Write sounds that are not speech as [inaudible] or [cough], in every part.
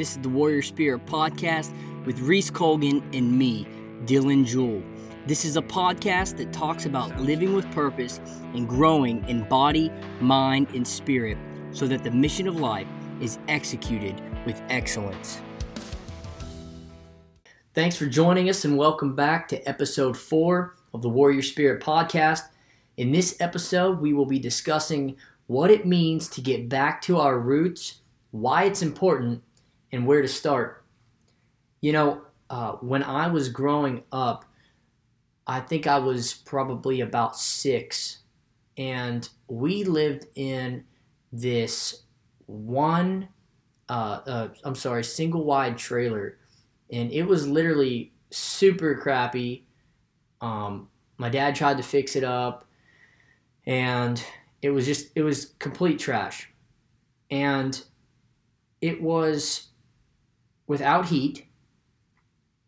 This is the Warrior Spirit podcast with Reese Colgan and me, Dylan Jewell. This is a podcast that talks about living with purpose and growing in body, mind, and spirit so that the mission of life is executed with excellence. Thanks for joining us and welcome back to episode four of the Warrior Spirit podcast. In this episode, we will be discussing what it means to get back to our roots, why it's important, and where to start. You know, uh, when I was growing up, I think I was probably about six, and we lived in this one, uh, uh, I'm sorry, single wide trailer, and it was literally super crappy. Um, my dad tried to fix it up, and it was just, it was complete trash. And it was without heat,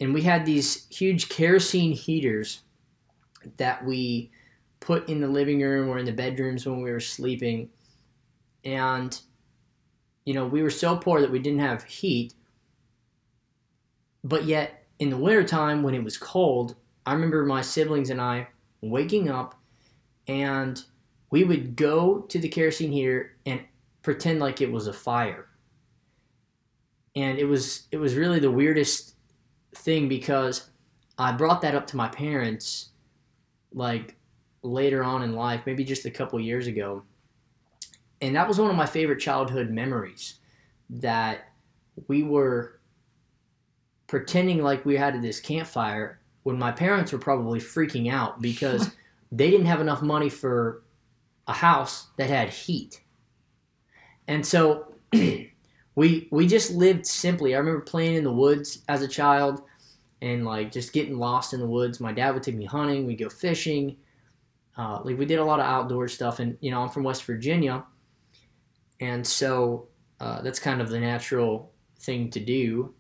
and we had these huge kerosene heaters that we put in the living room or in the bedrooms when we were sleeping. And, you know, we were so poor that we didn't have heat. But yet, in the wintertime when it was cold, I remember my siblings and I waking up and we would go to the kerosene heater and pretend like it was a fire. And it was it was really the weirdest thing because I brought that up to my parents like later on in life, maybe just a couple years ago. And that was one of my favorite childhood memories that we were pretending like we had this campfire when my parents were probably freaking out because [laughs] they didn't have enough money for a house that had heat. And so [clears throat] we we just lived simply. I remember playing in the woods as a child and like just getting lost in the woods. My dad would take me hunting. We'd go fishing. Uh, like we did a lot of outdoor stuff, and you know I'm from West Virginia, and so uh, that's kind of the natural thing to do.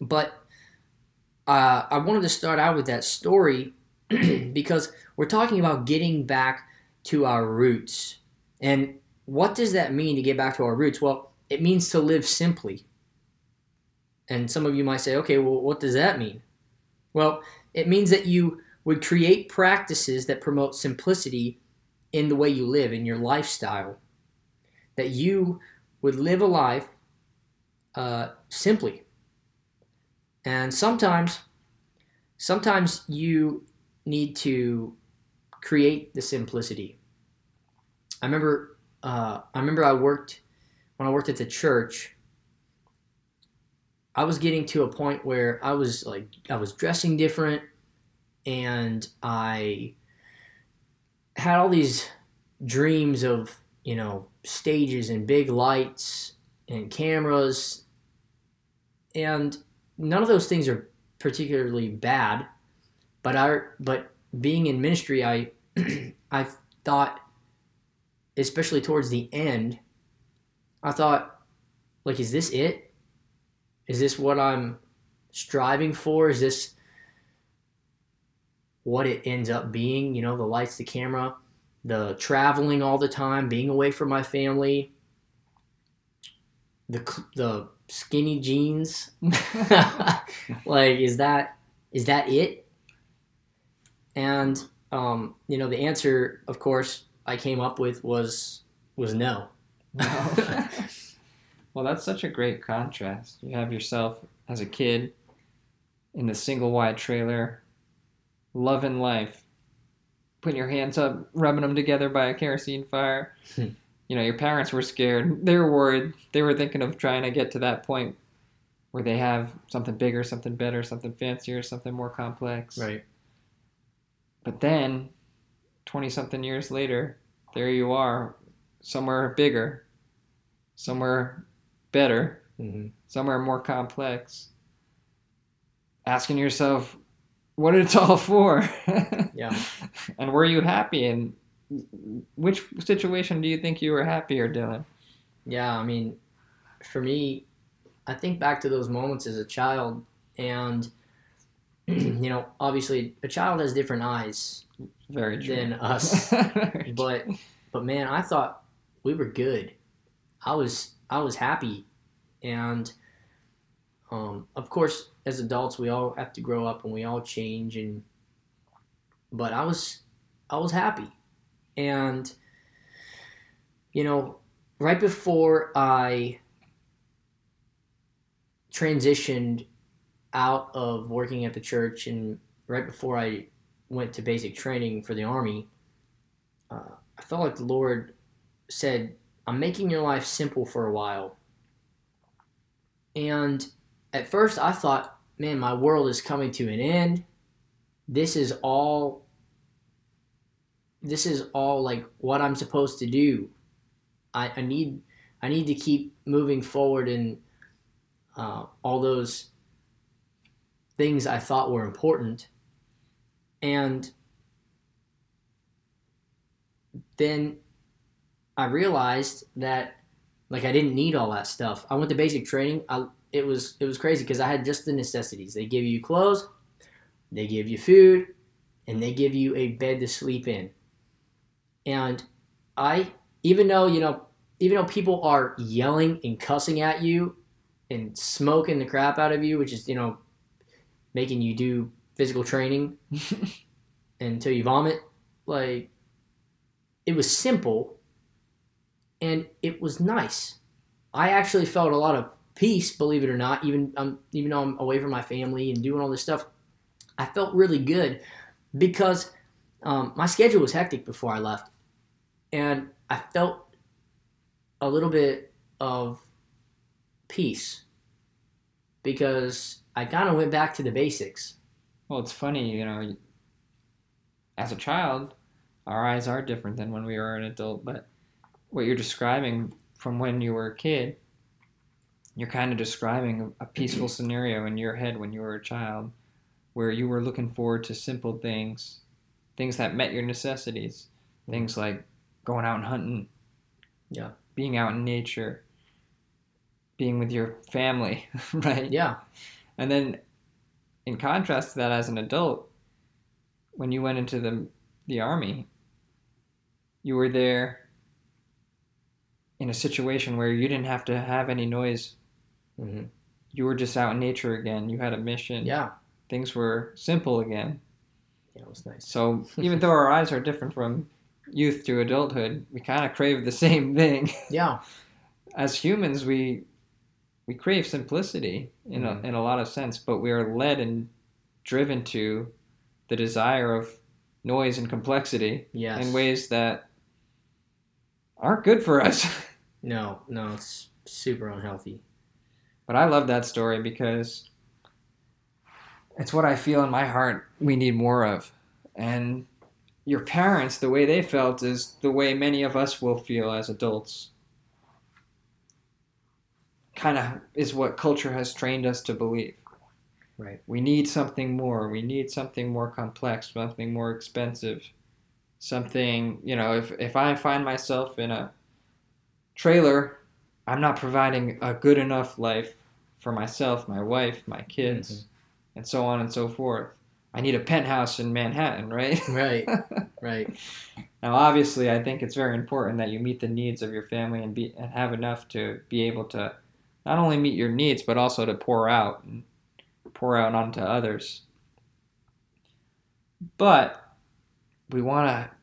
But uh, I wanted to start out with that story [clears throat] because we're talking about getting back to our roots, and what does that mean to get back to our roots? Well, it means to live simply. And some of you might say, okay, well, what does that mean? Well, it means that you would create practices that promote simplicity in the way you live, in your lifestyle. That you would live a life uh, simply. And sometimes, sometimes you need to create the simplicity. I remember, uh, I remember I worked when I worked at the church. I was getting to a point where I was like I was dressing different and I had all these dreams of, you know, stages and big lights and cameras and none of those things are particularly bad, but I but being in ministry I [clears throat] I thought especially towards the end I thought like is this it? Is this what I'm striving for? Is this what it ends up being? You know, the lights, the camera, the traveling all the time, being away from my family, the the skinny jeans. [laughs] like, is that is that it? And um, you know, the answer, of course, I came up with was was no. [laughs] Well, that's such a great contrast. You have yourself as a kid in the single wide trailer, loving life, putting your hands up, rubbing them together by a kerosene fire. Hmm. you know, your parents were scared. They were worried. They were thinking of trying to get to that point where they have something bigger, something better, something fancier, something more complex. Right. But then, 20 something years later, there you are, somewhere bigger, somewhere better, mm-hmm. somewhere more complex. Asking yourself, what it's all for? [laughs] yeah. And were you happy? And which situation do you think you were happier, Dylan? Yeah, I mean, for me, I think back to those moments as a child, and [clears throat] you know, obviously, a child has different eyes very true. than us. [laughs] but but man, I thought we were good. I was I was happy and um, of course, as adults, we all have to grow up and we all change. And but I was I was happy, and you know, right before I transitioned out of working at the church and right before I went to basic training for the army, uh, I felt like the Lord said, I'm making your life simple for a while. And at first I thought, man, my world is coming to an end. This is all this is all like what I'm supposed to do. I, I need I need to keep moving forward in uh, all those things I thought were important. And then I realized that like I didn't need all that stuff. I went to basic training. I it was it was crazy because I had just the necessities. They give you clothes, they give you food, and they give you a bed to sleep in. And I even though, you know, even though people are yelling and cussing at you and smoking the crap out of you, which is, you know, making you do physical training [laughs] until you vomit, like it was simple and it was nice. I actually felt a lot of peace, believe it or not, even um, even though I'm away from my family and doing all this stuff. I felt really good because um, my schedule was hectic before I left, and I felt a little bit of peace because I kind of went back to the basics. Well, it's funny, you know, as a child, our eyes are different than when we are an adult, but what you're describing from when you were a kid, you're kind of describing a peaceful [clears throat] scenario in your head when you were a child where you were looking forward to simple things, things that met your necessities, mm-hmm. things like going out and hunting, Yeah. being out in nature, being with your family, [laughs] right? Yeah. And then, in contrast to that, as an adult, when you went into the the army, you were there in a situation where you didn't have to have any noise. hmm You were just out in nature again. You had a mission. Yeah. Things were simple again. Yeah, it was nice. So [laughs] even though our eyes are different from youth to adulthood, we kind of crave the [laughs] same thing. Yeah. [laughs] As humans, we we crave simplicity in Mhm. a, in a lot of sense, but we are led and driven to the desire of noise and complexity Yes. in ways that aren't good for us. [laughs] No, no, it's super unhealthy. but I love that story because it's what I feel in my heart we need more of. And your parents, the way they felt, is the way many of us will feel as adults. Kind of is what culture has trained us to believe. Right. We need something more. We need something more complex, something more expensive. Something, you know, if, if I find myself in a trailer, I'm not providing a good enough life for myself, my wife, my kids, mm-hmm. and so on and so forth. I need a penthouse in Manhattan, right? Right. [laughs] Right. now, obviously, I think it's very important that you meet the needs of your family and be and have enough to be able to not only meet your needs but also to pour out and pour out onto others. But we want to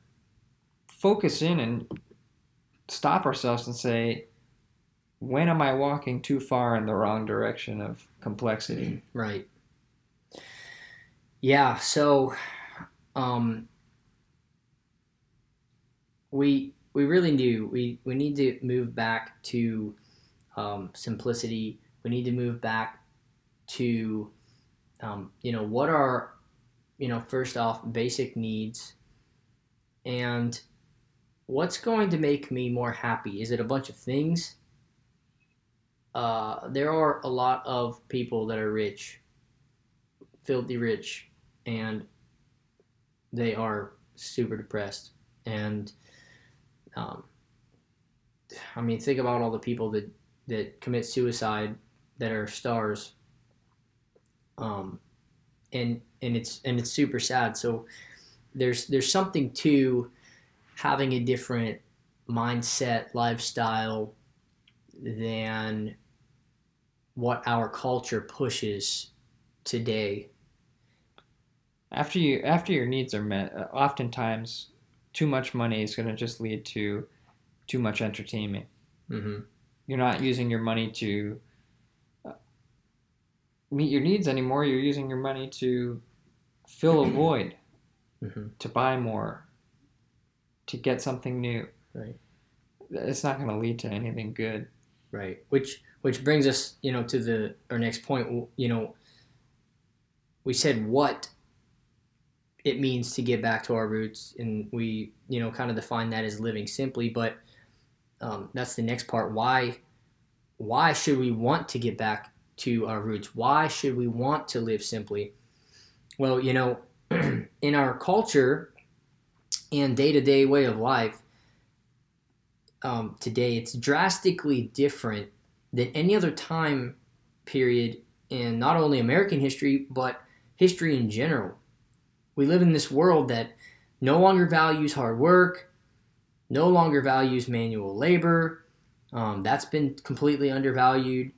focus in and stop ourselves and say, when am I walking too far in the wrong direction of complexity? Right. Yeah, so um we we really do. We we need to move back to um, simplicity. We need to move back to um, you know what are you know first off basic needs and what's going to make me more happy? Is it a bunch of things? Uh, there are a lot of people that are rich filthy rich and they are super depressed. And um, i mean think about all the people that that commit suicide that are stars. Um, and and it's and it's super sad. So there's there's something to having a different mindset lifestyle than what our culture pushes today. After you after your needs are met, uh, oftentimes too much money is going to just lead to too much entertainment. Mm-hmm. You're not using your money to uh, meet your needs anymore. You're using your money to fill a void, Mm-hmm. to buy more, to get something new. Right. It's not going to lead to anything good. Right. Which which brings us, you know, to the our next point. You know, we said what it means to get back to our roots, and we, you know, kind of define that as living simply. But um, that's the next part. Why why should we want to get back to our roots? Why should we want to live simply? Well, you know, [clears throat] in our culture and day to day way of life, um, today, it's drastically different than any other time period in not only American history, but history in general. We live in this world that no longer values hard work, no longer values manual labor. Um, that's been completely undervalued.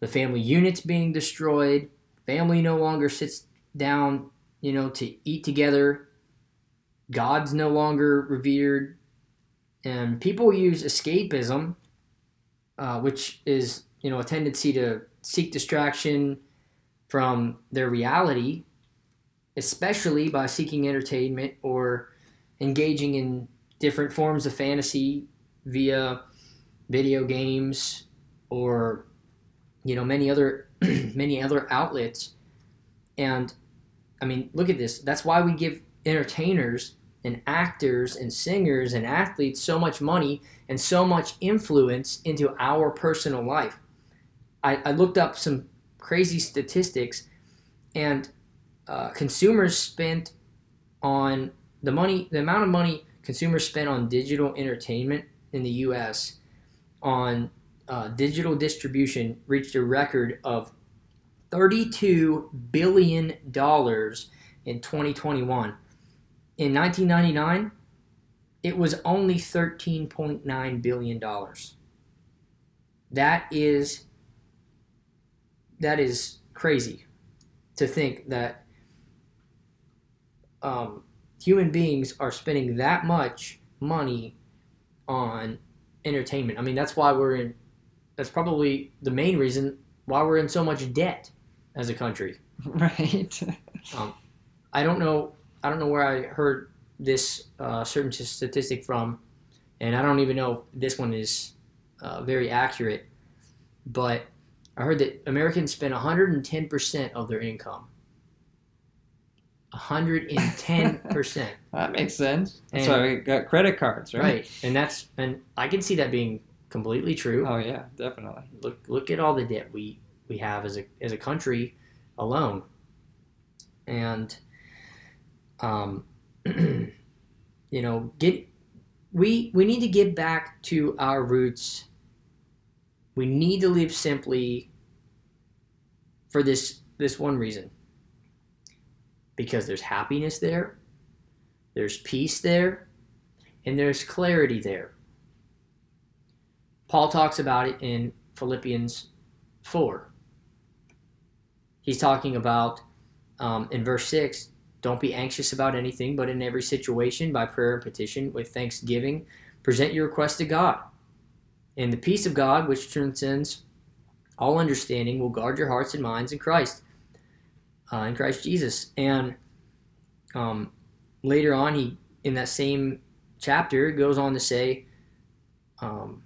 The family unit's being destroyed. Family no longer sits down, you know, to eat together. God's no longer revered. And people use escapism, uh, which is you know a tendency to seek distraction from their reality, especially by seeking entertainment or engaging in different forms of fantasy via video games or you know many other [clears throat] many other outlets. And i mean look at this. That's why we give entertainers and actors and singers and athletes so much money and so much influence into our personal life. I, I looked up some crazy statistics, and uh, consumers spent on the money, the amount of money consumers spent on digital entertainment in the U.S. on uh, digital distribution reached a record of $32 billion in 2021 in 1999, it was only 13.9 billion dollars. That is that is crazy to think that um, human beings are spending that much money on entertainment. I mean, that's why we're in. That's probably the main reason why we're in so much debt as a country. [laughs] Right. Um, I don't know I don't know where I heard this uh, certain statistic from, and I don't even know if this one is uh, very accurate, but I heard that Americans spend 110% of their income. 110%. [laughs] that makes sense. That's And- why we got credit cards, right? right. And that's and I can see that being completely true. Oh yeah, definitely. Look look at all the debt we we have as a as a country alone. And um [clears throat] you know, get we we need to get back to our roots. We need to live simply for this this one reason. Because there's happiness there, there's peace there, and there's clarity there. Paul talks about it in Philippians 4. He's talking about um, in verse 6 don't be anxious about anything, but in every situation, by prayer and petition, with thanksgiving, present your request to God. And the peace of God, which transcends all understanding, will guard your hearts and minds in Christ, uh, in Christ Jesus. And um, later on, he in that same chapter goes on to say, um,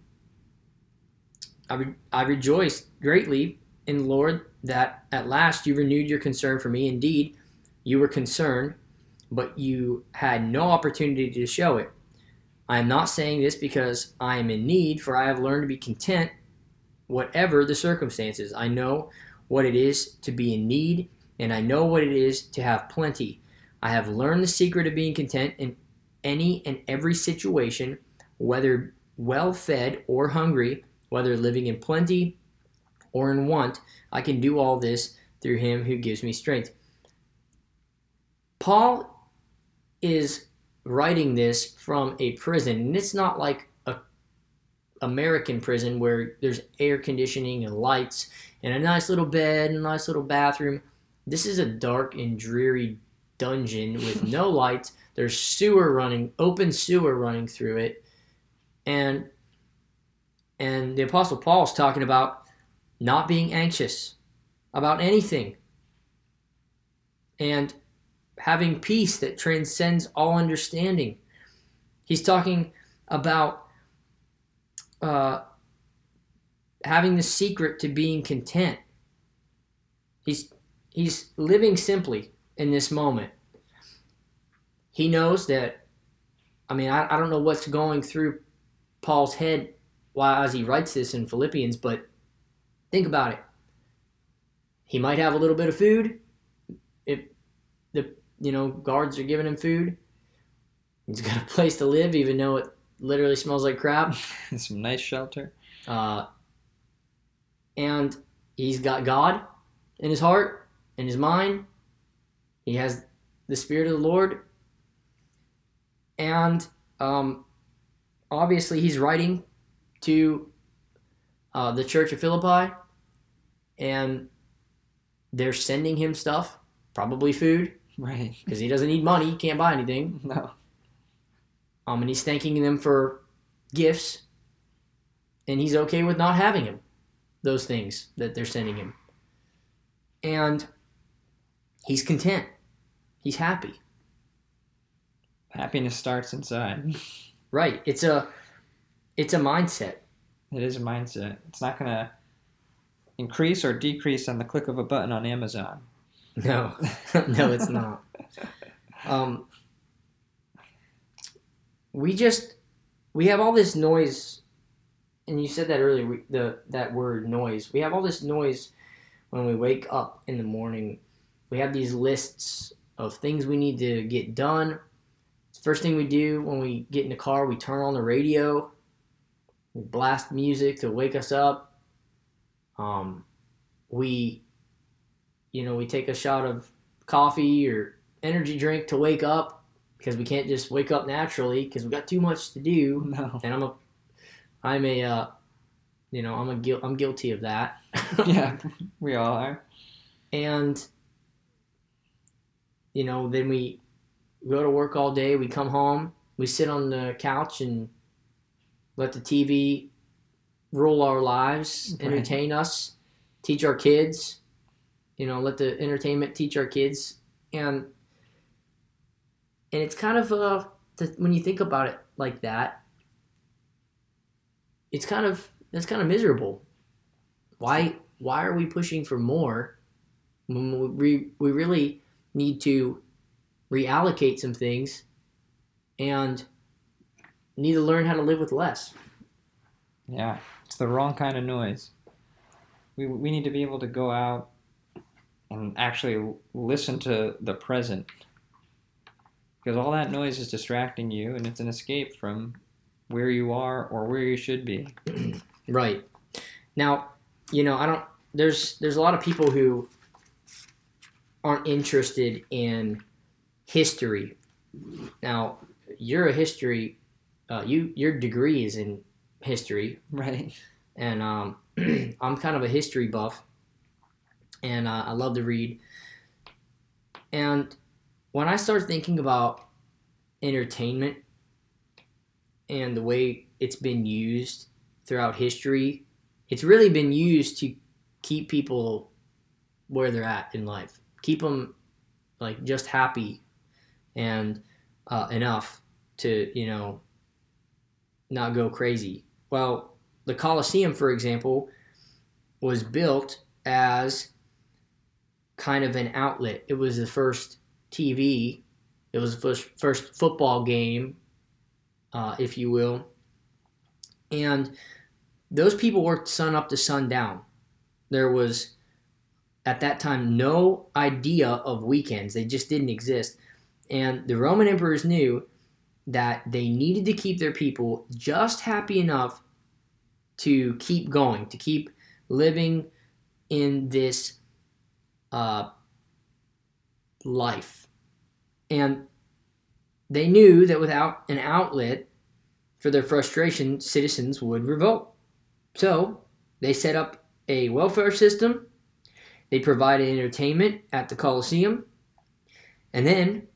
I, re- I rejoice greatly in the Lord that at last you renewed your concern for me. Indeed, you were concerned, but you had no opportunity to show it. I am not saying this because I am in need, for I have learned to be content, whatever the circumstances. I know what it is to be in need, and I know what it is to have plenty. I have learned the secret of being content in any and every situation, whether well fed or hungry, whether living in plenty or in want. I can do all this through him who gives me strength. Paul is writing this from a prison, and it's not like a, American prison where there's air conditioning and lights and a nice little bed and a nice little bathroom. This is a dark and dreary dungeon with [laughs] no lights. There's sewer running, open sewer running through it, and and the Apostle Paul's talking about not being anxious about anything and having peace that transcends all understanding. He's talking about uh, having the secret to being content. He's he's living simply in this moment. He knows that. I mean, I, I don't know what's going through Paul's head while as he writes this in Philippians, but think about it. He might have a little bit of food. The you know guards are giving him food, he's got a [laughs] place to live, even though it literally smells like crap. [laughs] Some nice shelter. Uh, and he's got God in his heart, in his mind. He has the Spirit of the Lord. And um, obviously, he's writing to uh, the church of Philippi, and they're sending him stuff, probably food, Right. [laughs] because he doesn't need money, he can't buy anything. [laughs] No. Um, and he's thanking them for gifts, and he's okay with not having him, those things that they're sending him. And he's content. He's happy. Happiness starts inside. [laughs] Right. It's a it's a mindset. It is a mindset. It's not going to increase or decrease on the click of a button on Amazon. No. [laughs] no, it's not. Um we just we have all this noise and you said that earlier we, the that word noise. We have all this noise when we wake up in the morning. We have these lists of things we need to get done. First thing we do when we get in the car, we turn on the radio. We blast music to wake us up. Um, we, you know, we take a shot of coffee or energy drink to wake up because we can't just wake up naturally because we got too much to do. [laughs] No. And I'm a, I'm a, uh, you know, I'm a guil- I'm guilty of that. [laughs] yeah, [laughs] we all are. and you know then we go to work all day we come home we sit on the couch and let the tv rule our lives Right. entertain us teach our kids you know let the entertainment teach our kids. And and it's kind of uh th- when you think about it like that it's kind of that's kind of miserable. Why why are we pushing for more when we, we really need to reallocate some things and need to learn how to live with less? Yeah, it's the wrong kind of noise. We, we need to be able to go out and actually listen to the present. Because all that noise is distracting you and it's an escape from where you are or where you should be. [clears throat] right now you know i don't there's there's a lot of people who aren't interested in history now you're a history uh, you your degree is in history Right. and um, [clears throat] I'm kind of a history buff, and uh, I love to read. And when I start thinking about entertainment and the way it's been used throughout history, it's really been used to keep people where they're at in life, keep them like just happy and uh, enough to you know not go crazy. Well, the Colosseum, for example, was built as kind of an outlet. It was the first TV. It was the first first football game, uh, if you will. And those people worked sun up to sundown. There was at that time no idea of weekends. They just didn't exist. And the Roman emperors knew that they needed to keep their people just happy enough to keep going, to keep living in this uh, life. And they knew that without an outlet, for their frustration, citizens would revolt. So they set up a welfare system. They provided entertainment at the Coliseum. And then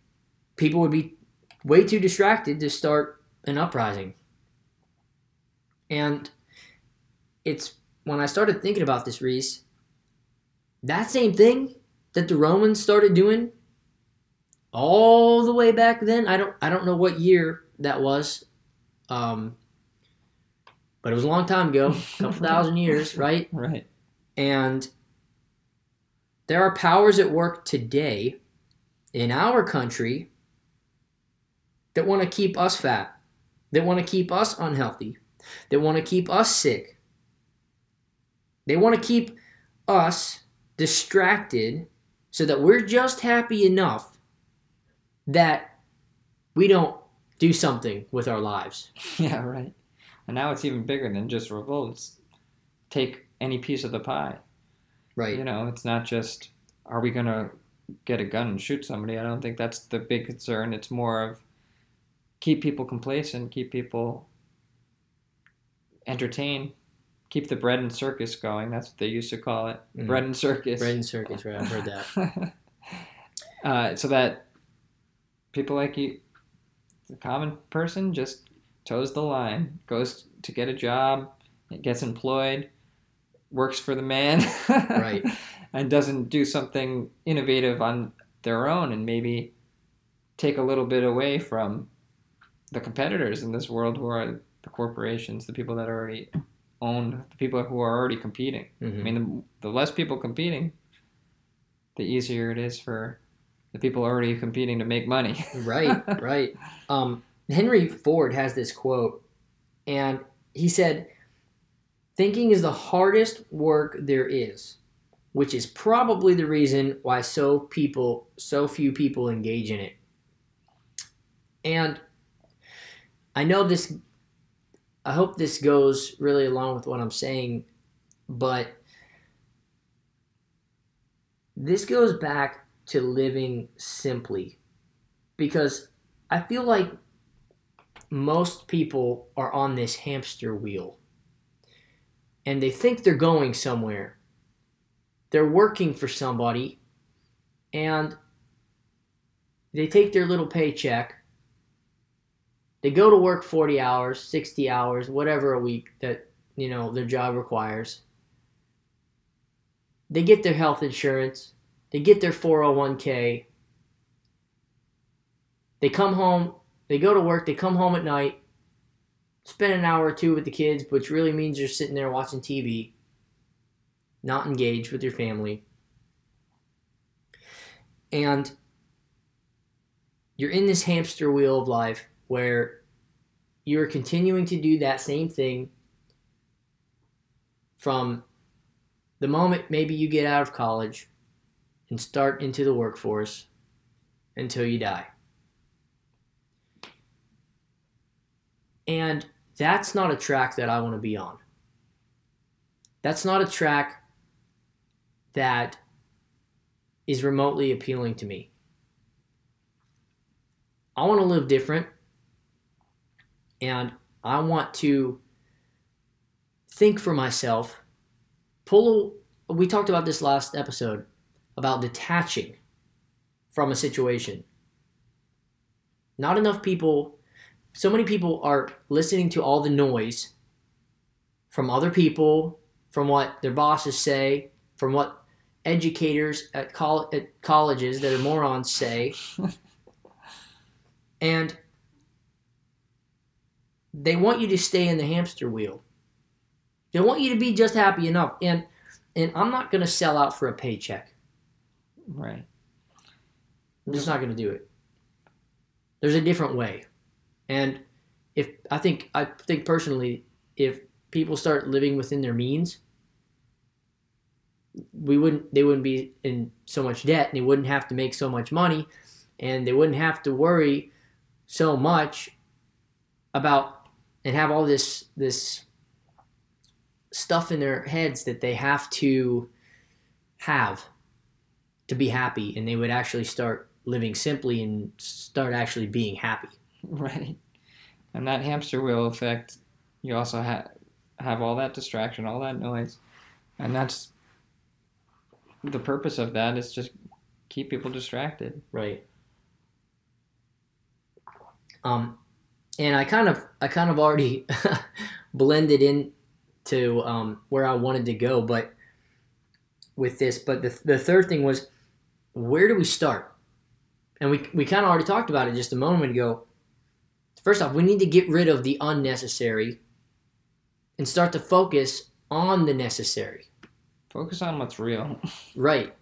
people would be way too distracted to start an uprising. And it's when I started thinking about this, Reese, that same thing that the Romans started doing all the way back then. I don't I don't know what year that was. Um, but it was a long time ago, a couple [laughs] thousand years, right? Right. And there are powers at work today in our country that want to keep us fat, that want to keep us unhealthy, that want to keep us sick. They want to keep us distracted so that we're just happy enough that we don't do something with our lives. [laughs] Yeah, right. And now it's even bigger than just revolts. Take any piece of the pie. Right. You know, it's not just are we gonna get a gun and shoot somebody. I don't think that's the big concern. It's more of keep people complacent, keep people entertained, keep the bread and circus going. That's what they used to call it, Mhm. bread and circus. Bread and circus, right? I've heard that. [laughs] uh, so that people like you, the common person, just toes the line, goes to get a job, gets employed, works for the man, [laughs] Right. and doesn't do something innovative on their own, and maybe take a little bit away from the competitors in this world, who are the corporations, the people that are already own, the people who are already competing. I Mhm. mean, the, the less people competing, the easier it is for the people already competing to make money. [laughs] right, right. Um, Henry Ford has this quote, and he said, Thinking is the hardest work there is, which is probably the reason why so people so few people engage in it. And I know this I hope this goes really along with what I'm saying, but this goes back to living simply because I feel like most people are on this hamster wheel and they think they're going somewhere. They're working for somebody and they take their little paycheck. They go to work 40 hours, 60 hours, whatever a week that, you know, their job requires. They get their health insurance, they get their 401k. They come home, they go to work, they come home at night, spend an hour or two with the kids, which really means you're sitting there watching TV, not engaged with your family. And you're in this hamster wheel of life where you're continuing to do that same thing from the moment maybe you get out of college and start into the workforce until you die. And that's not a track that I want to be on. That's not a track that is remotely appealing to me. I want to live different and I want to think for myself. Pull we talked about this last episode about detaching from a situation. Not enough people, so many people are listening to all the noise from other people, from what their bosses say, from what educators at, col- at colleges that are morons say. [laughs] and they want you to stay in the hamster wheel. They want you to be just happy enough. And and I'm not going to sell out for a paycheck. right. I'm just not going to do it. There's a different way. And if I think I think personally if people start living within their means, we wouldn't they wouldn't be in so much debt and they wouldn't have to make so much money and they wouldn't have to worry so much about and have all this this stuff in their heads that they have to have to be happy and they would actually start living simply and start actually being happy. [laughs] Right. And that hamster wheel effect, you also have have all that distraction, all that noise, and that's the purpose of that is just keep people distracted. Right. Um, and I kind of I kind of already [laughs] blended in to um, where I wanted to go, but with this, but the the third thing was where do we start? And we we kind of already talked about it just a moment ago. First off, we need to get rid of the unnecessary and start to focus on the necessary. Focus on what's real. [laughs] Right.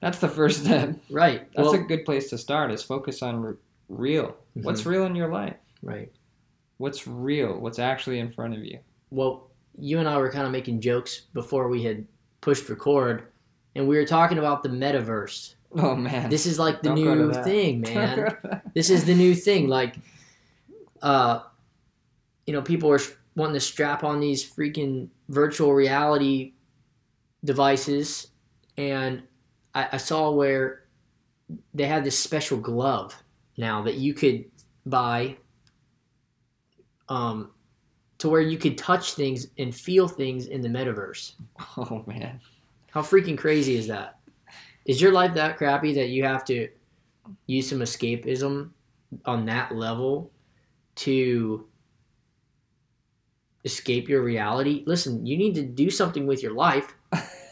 That's the first step. Right. That's well, a good place to start. Is focus on r- real. What's real in your life? Right. What's real? What's actually in front of you? well, you and I were kind of making jokes before we had pushed record, and we were talking about the metaverse. Oh man, This is like the Don't new thing, man. this is the new thing. Like, uh, you know, people are wanting to strap on these freaking virtual reality devices, and I, I saw where they had this special glove now that you could buy, um, to where you could touch things and feel things in the metaverse. oh man, How freaking crazy is that? Is your life that crappy that you have to use some escapism on that level to escape your reality? Listen, you need to do something with your life.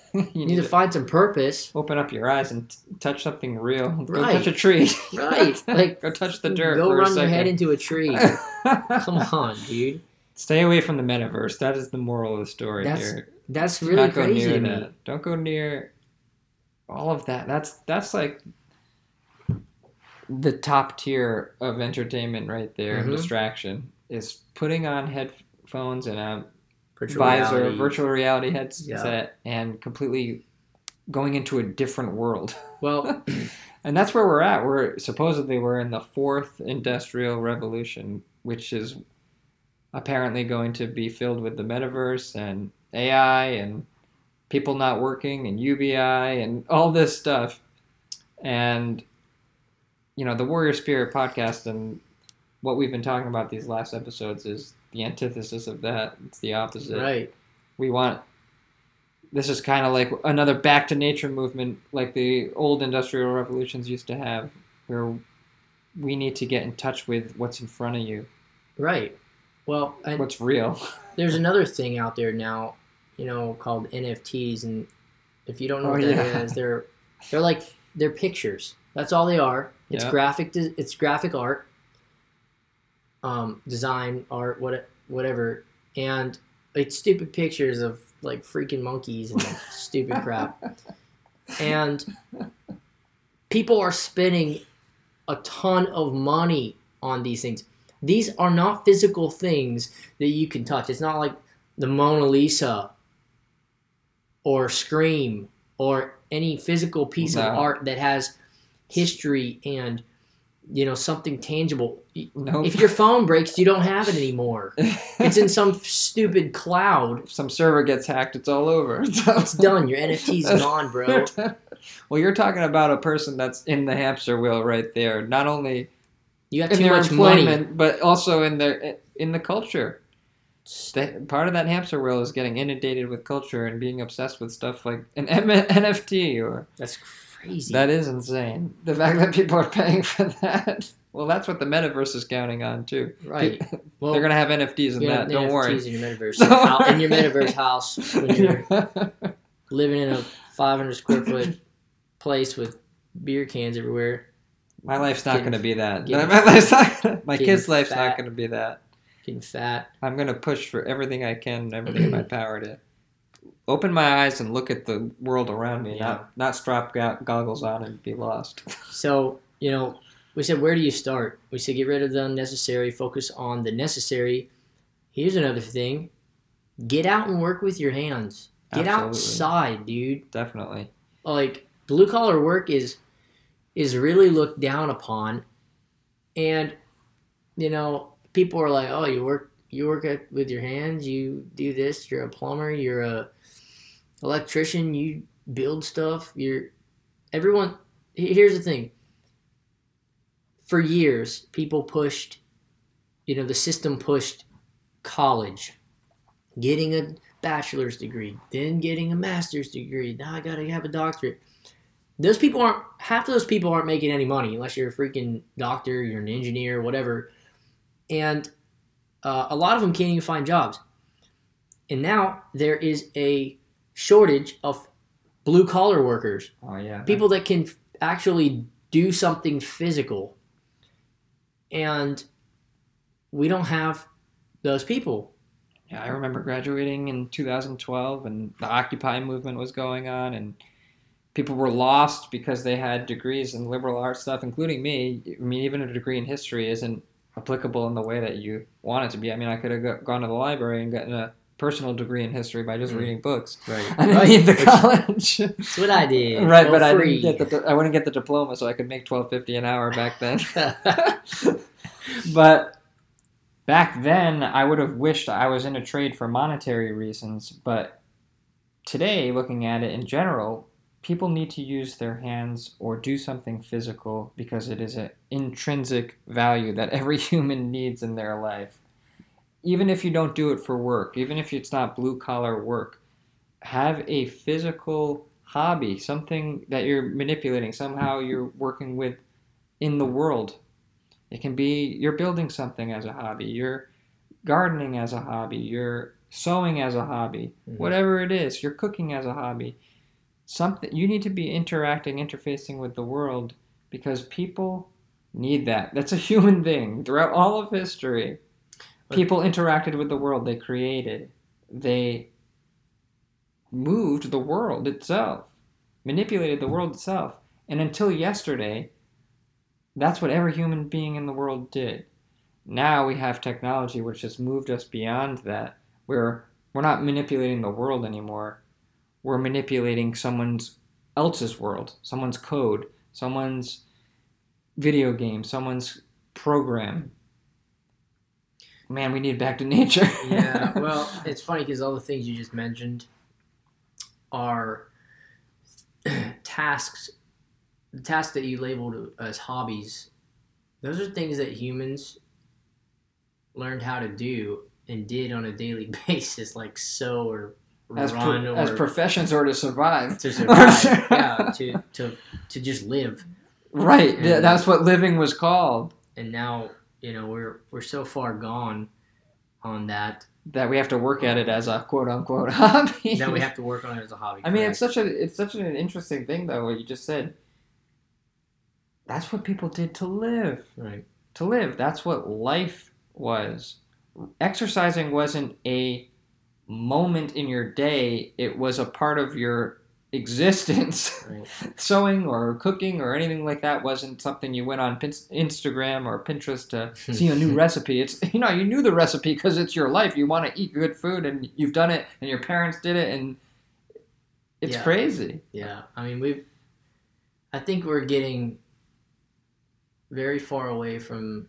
[laughs] you You need to to find some purpose. open up your eyes and t- touch something real. Right. Go touch a tree. Right. [laughs] Like Go touch the dirt. go run your head into a tree. [laughs] Come on, dude. Stay away from the metaverse. That is the moral of the story That's here. That's really not go crazy near to me. Don't go near all of that. That's that's like the top tier of entertainment right there. Mhm. Distraction is putting on headphones and a Virtual visor, reality. virtual reality headset, and completely going into a different world. Well, [laughs] And that's where we're at. We're supposedly we're in the fourth industrial revolution, which is apparently going to be filled with the metaverse and AI and people not working and UBI and all this stuff. And you know, the Warrior Spirit podcast and what we've been talking about these last episodes is the antithesis of that. It's the opposite right. we want this is kind of like another back to nature movement like the old industrial revolutions used to have where we need to get in touch with what's in front of you Right. Well, and what's real [laughs] there's another thing out there now, you know, called NFTs, and if you don't know Oh, what that yeah. is, they're they're like they're pictures. That's all they are. It's Yeah. graphic. It's graphic art, um, design art, what whatever, and it's stupid pictures of like freaking monkeys and [laughs] stupid crap. And people are spending a ton of money on these things. These are not physical things that you can touch. It's not like the Mona Lisa or Scream or any physical piece No. of art that has history and you know something tangible. no If your phone breaks, you don't have it anymore. [laughs] It's in some stupid cloud. if some server gets hacked it's all over [laughs] It's done. Your NFT's [laughs] gone, bro. well you're talking about a person that's in the hamster wheel right there not only You got in too their much money. but also in their in the culture part of that hamster wheel is getting inundated with culture and being obsessed with stuff like an M- NFT or That's crazy. that is insane. The fact that people are paying for that. Well, that's what the metaverse is counting on too. right. [laughs] Well, They're gonna have NFTs in that. have Don't worry. NFTs in your metaverse. [laughs] Out- in your metaverse house when you're [laughs] living in a 500 square foot place with beer cans everywhere. my life's not Getting- gonna be that. getting- my life's not. My getting kid's life's fat. not gonna be that. Getting fat. I'm gonna push for everything I can, and everything in my [clears throat] power to open my eyes and look at the world around me. Yeah. Not not strap go- goggles on and be lost. [laughs] So, you know, we said, where do you start? We said, get rid of the unnecessary, focus on the necessary. Here's another thing get out and work with your hands. Get Absolutely. outside, dude. Definitely. Like, blue collar work is is really looked down upon. And, you know, people are like, oh, you work. You work with your hands. You do this. You're a plumber. You're a electrician. You build stuff. You're everyone. Here's the thing for years, people pushed you know the system pushed college, getting a bachelor's degree, then getting a master's degree. Now I gotta have a doctorate. Those people aren't half of those people aren't making any money unless you're a freaking doctor, you're an engineer, whatever, and uh, a lot of them can't even find jobs. And now there is a shortage of blue collar workers, Oh yeah. people that can actually do something physical. And we don't have those people. Yeah, I remember graduating in 2012, and the Occupy movement was going on, and people were lost because they had degrees in liberal arts stuff, including me. I mean, even a degree in history isn't applicable in the way that you want it to be. I mean, I could have gone to the library and gotten a personal degree in history by just Mm. reading books. Right. [laughs] I didn't need the college. That's what I did. [laughs] right, for but I free. didn't get the I wouldn't get the diploma, so I could make twelve fifty an hour back then. [laughs] but back then, I would have wished I was in a trade for monetary reasons. But today, looking at it in general, people need to use their hands or do something physical because it is an intrinsic value that every human needs in their life. Even if you don't do it for work, even if it's not blue collar work, have a physical hobby, something that you're manipulating, somehow you're working with in the world. It can be you're building something as a hobby, you're gardening as a hobby, you're sewing as a hobby, Mhm. whatever it is, you're cooking as a hobby. Something you need to be interacting, interfacing with the world because people need that. That's a [laughs] human thing. Throughout all of history, people interacted with the world they created. They moved the world itself, manipulated the world itself. And until yesterday, that's what every human being in the world did. Now we have technology which has moved us beyond that, where we're not manipulating the world anymore. We're manipulating someone's else's world, someone's code, someone's video game, someone's program. Man, we need back to [laughs] nature. yeah, [laughs] well, it's funny because all the things you just mentioned are [clears throat] tasks, the tasks that you labeled as hobbies. Those are things that humans learned how to do and did on a daily [laughs] basis, like sew or as, run pro- or as professions or to survive. to survive. yeah, to, to to just live. Right. And- that's what living was called. And now you know we're we're so far gone on that That we have to work at it as a quote unquote hobby. that we have to work on it as a hobby. I mean, it's such a it's such an interesting thing though. What you just said. That's what people did to live. right. To live. That's what life was. Exercising wasn't a moment in your day. It was a part of your existence. [laughs] Right. Sewing or cooking or anything like that wasn't something you went on Pin- Instagram or Pinterest to see a new [laughs] recipe. It's [laughs] you know you knew the recipe because it's your life. You want to eat good food and you've done it and your parents did it and it's Yeah. crazy. Yeah, I mean we've. I think we're getting very far away from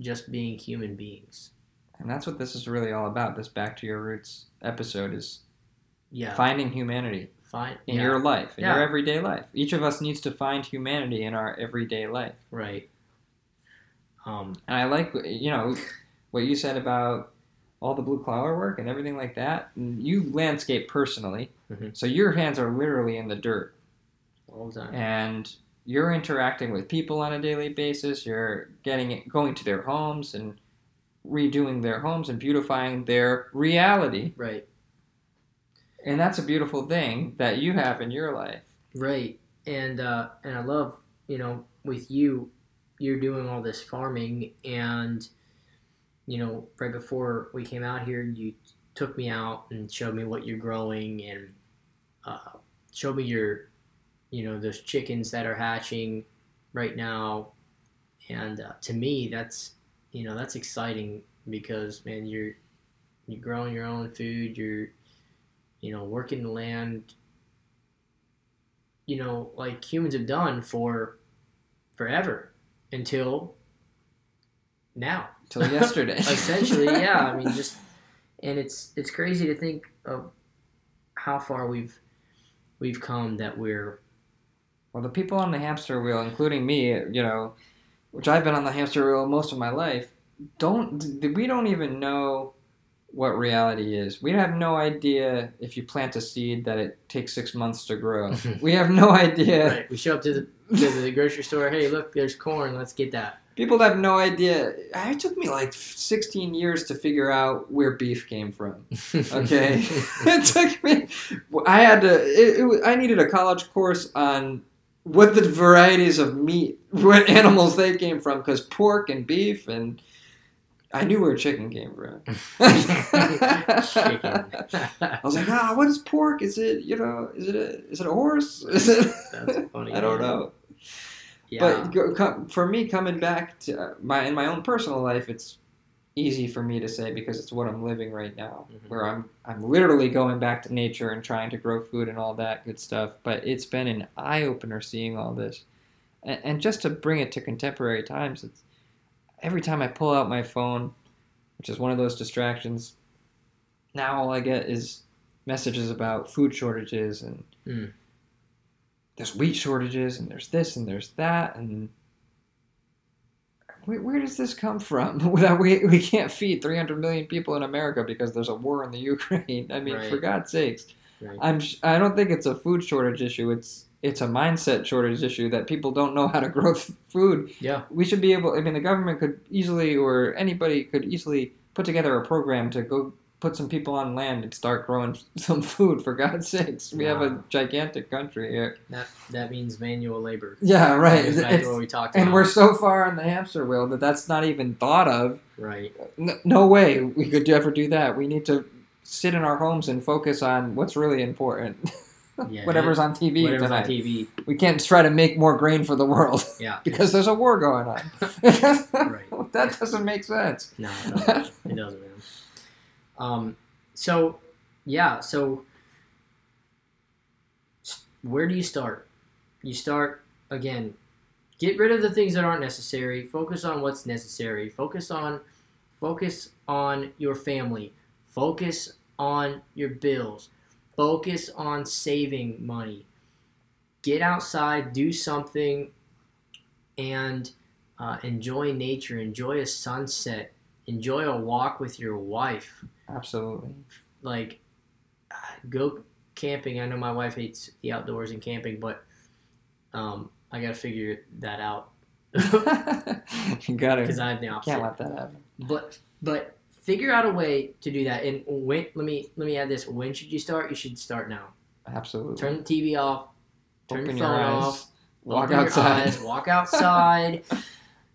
just being human beings. And that's what this is really all about. This back to your roots episode is Yeah, finding humanity fine. in yeah, your life, in your everyday life. Each of us needs to find humanity in our everyday life. right. Um, And I like, you know, what you said about all the blue collar work and everything like that. You landscape personally, Mhm. so your hands are literally in the dirt, all the time. and you're interacting with people on a daily basis. You're getting it, going to their homes and redoing their homes and beautifying their reality. Right, And that's a beautiful thing that you have in your life. right, and uh, and I love you know with you, you're doing all this farming, and you know right before we came out here, you took me out and showed me what you're growing and uh, showed me your you know those chickens that are hatching right now. And uh, to me that's you know that's exciting because man you're you're growing your own food. You're you know working the land you know like humans have done for forever until now Till yesterday. [laughs] essentially yeah i mean just and it's it's crazy to think of how far we've we've come that we're Well, the people on the hamster wheel, including me, you know, which I've been on the hamster wheel most of my life, don't we don't even know what reality is. We have no idea if you plant a seed that it takes six months to grow. [laughs] we have no idea. Right. We show up to the to the grocery store. Hey, look, there's corn. Let's get that. People have no idea. It took me like 16 years to figure out where beef came from. [laughs] Okay, [laughs] it took me. I had to. It, it, I needed a college course on what the varieties of meat, what animals they came from, because pork and beef and I knew where chicken came from. Chicken. I was like, ah, what is pork? Is it you know? Is it a is it a horse? [laughs] Is it? That's funny. [laughs] I don't man. know. Yeah. But for me, coming back to uh, my in my own personal life, it's easy for me to say because it's what I'm living right now, Mhm. where I'm I'm literally going back to nature and trying to grow food and all that good stuff. But it's been an eye opener seeing all this, and, and just to bring it to contemporary times, it's every time I pull out my phone, which is one of those distractions. Now all I get is messages about food shortages and Mm. there's wheat shortages and there's this and there's that and where, where does this come from? [laughs] Without we, we can't feed 300 million people in America because there's a war in the [laughs] Ukraine. I mean, Right. for God's sakes, Right. I'm I don't think it's a food shortage issue. It's it's a mindset shortage issue that people don't know how to [laughs] grow food. Yeah. We should be able. I mean, the government could easily, or anybody could easily put together a program to go put some people on land and start growing [laughs] some food. For God's [laughs] sakes, we have a gigantic country here. That that means manual labor. Yeah, right. Goes back It's- what we talked and about. we're so far on the hamster wheel that that's not even thought of. right. No, no way we could ever do that. We need to sit in our homes and focus on what's really important. Yeah. [laughs] Whatever's on TV Whatever's on. TV. We can't try to make more grain for the world [laughs] Yeah. [laughs] because there's a war going on. Right. that doesn't make sense. No, it doesn't. it doesn't, man. Um, so, yeah, so where do you start? You start, again, get rid of the things that aren't necessary, focus on what's necessary, focus on focus on your family, focus on your bills, focus on saving money. Get outside, do something, and uh, enjoy nature, enjoy a sunset, enjoy a walk with your wife. Absolutely. Like, uh, go camping. I know my wife hates the outdoors and camping, but um, I got to figure that out [laughs] you gotta. [laughs] because I have the opposite. Can't let that happen. But but figure out a way to do that. And when let me let me add this. When should you start? You should start now. Absolutely. Turn the TV off. Turn Open your your phone eyes. off. Walk your outside. eyes, walk outside.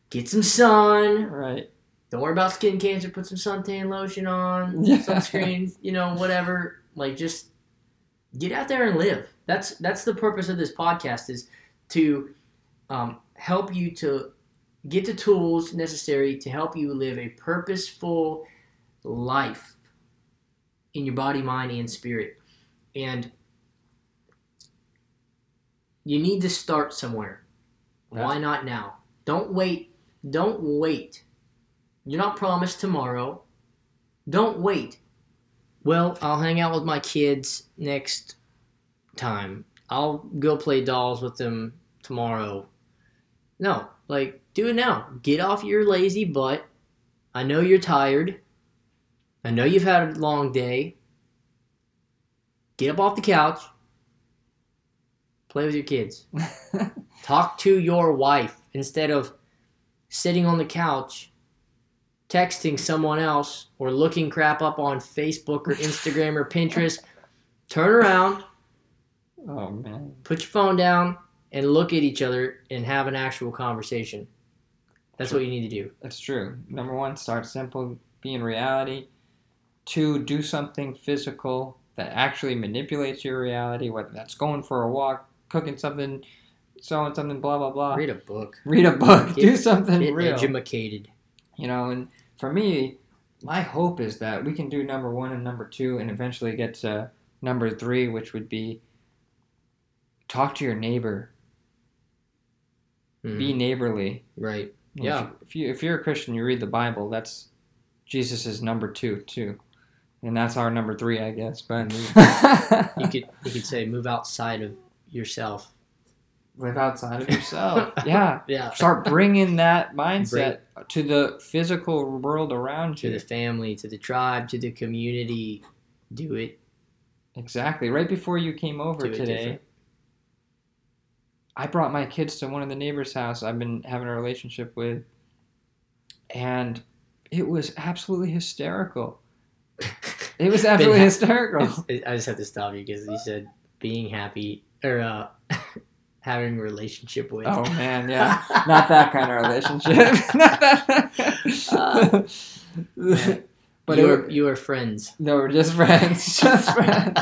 get some sun. [laughs] Right. Don't worry about skin cancer. Put some suntan lotion on, [laughs] Yeah. sunscreen. You know, whatever. Like, just get out there and live. That's that's the purpose of this podcast is to um, help you to get the tools necessary to help you live a purposeful life in your body, mind, and spirit. And you need to start somewhere. Why not now? Don't wait. Don't wait. You're not promised tomorrow. Don't wait. Well, I'll hang out with my kids next time. I'll go play dolls with them tomorrow. No, like, do it now. Get off your lazy butt. I know you're tired. I know you've had a long day. Get up off the couch. Play with your kids. [laughs] Talk to your wife instead of sitting on the couch texting someone else or looking crap up on Facebook or Instagram or Pinterest. Turn around, oh man. put your phone down, and look at each other and have an actual conversation. That's what you need to do. That's true. Number one, start simple, be in reality. Two, do something physical that actually manipulates your reality, whether that's going for a walk, cooking something, sewing something, blah, blah, blah. Read a book. Read a book, Get- [laughs] do something Get real. educated. You know, and for me, my hope is that we can do number one and number two and eventually get to number three, which would be talk to your neighbor, Mhm. be neighborly. right. Yeah. If, if you if you're a Christian, you read the Bible. That's Jesus number two too, and that's our number three, I guess. But You [laughs] could you could say move outside of yourself live outside of yourself. [laughs] yeah. Yeah. Start bringing that mindset to the physical world around To you. To the family, to the tribe, to the community. Do it. Exactly. Right before you came over Do today, different. I brought my kids to one of the neighbors' house I've been having a relationship with, and it was absolutely hysterical. It was absolutely ha- hysterical. It's- I just have to stop you because you said being happy or uh, [laughs] having a relationship with. Oh man, yeah, [laughs] not that kind of relationship. [laughs] not that. but you were were, you were friends. they were just friends, just friends.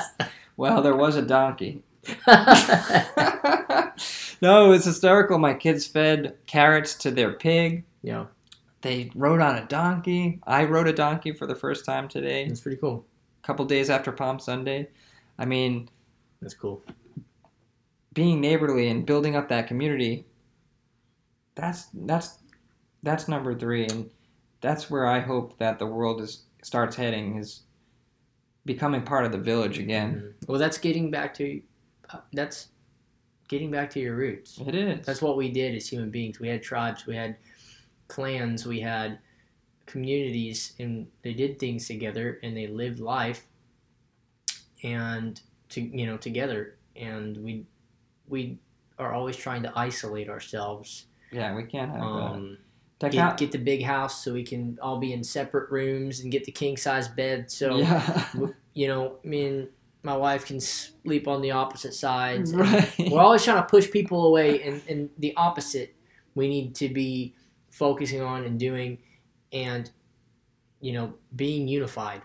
Well, there was a donkey. no, it was hysterical. My kids fed carrots to their pig. yeah, They rode on a donkey. I rode a donkey for the first time today, that's pretty cool. a couple days after Palm Sunday. I mean, That's cool. being neighborly and building up that community. That's that's that's number three, and that's where I hope that the world is starts heading is becoming part of the village again. Mhm. Well, that's getting back to uh, that's getting back to your roots. It is. That's what we did as human beings. We had tribes, we had clans, we had communities, and they did things together and they lived life and to you know together. And we we are always trying to isolate ourselves. yeah, we can't have Um, that. get, get the big house so we can all be in separate rooms and get the king size bed. So yeah, you know, me and my wife can sleep on the opposite sides. [laughs] right. We're always trying to push people away, and, and the opposite we need to be focusing on and doing, and you know, being unified.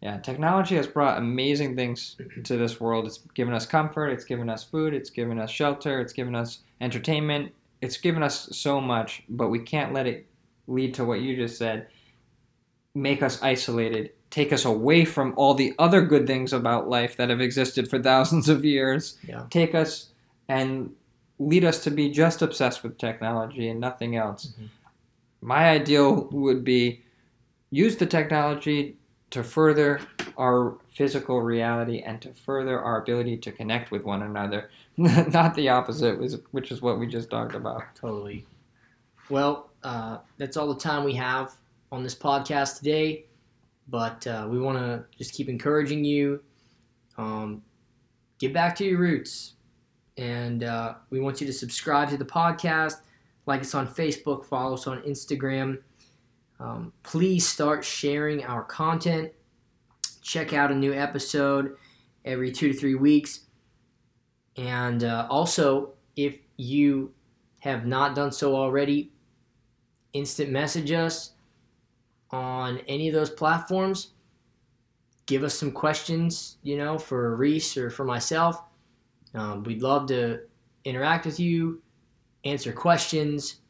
Yeah, technology has brought amazing things to this world. It's given us comfort, it's given us food, it's given us shelter, it's given us entertainment. It's given us so much, but we can't let it lead to what you just said make us isolated, take us away from all the other good things about life that have existed for thousands of years. Yeah. Take us and lead us to be just obsessed with technology and nothing else. Mhm. My ideal would be use the technology to further our physical reality and to further our ability to connect with one another, [laughs] not the opposite, which- is what we just talked about. Totally. Well, uh, that's all the time we have on this podcast today. But uh, we want to just keep encouraging you. Um, get back to your roots. And uh, we want you to subscribe to the podcast, like us on Facebook, follow us on Instagram. Um, please start sharing our content. Check out a new episode every two to three weeks. And uh, also, if you have not done so already, instant message us on any of those platforms. Give us some questions, you know, for Reese or for myself. Um, we'd love to interact with you, answer questions,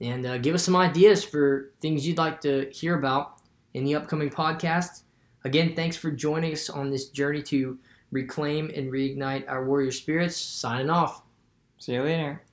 and uh, give us some ideas for things you'd like to hear about in the upcoming podcast. Again, thanks for joining us on this journey to reclaim and reignite our warrior spirits. Signing off. See you later.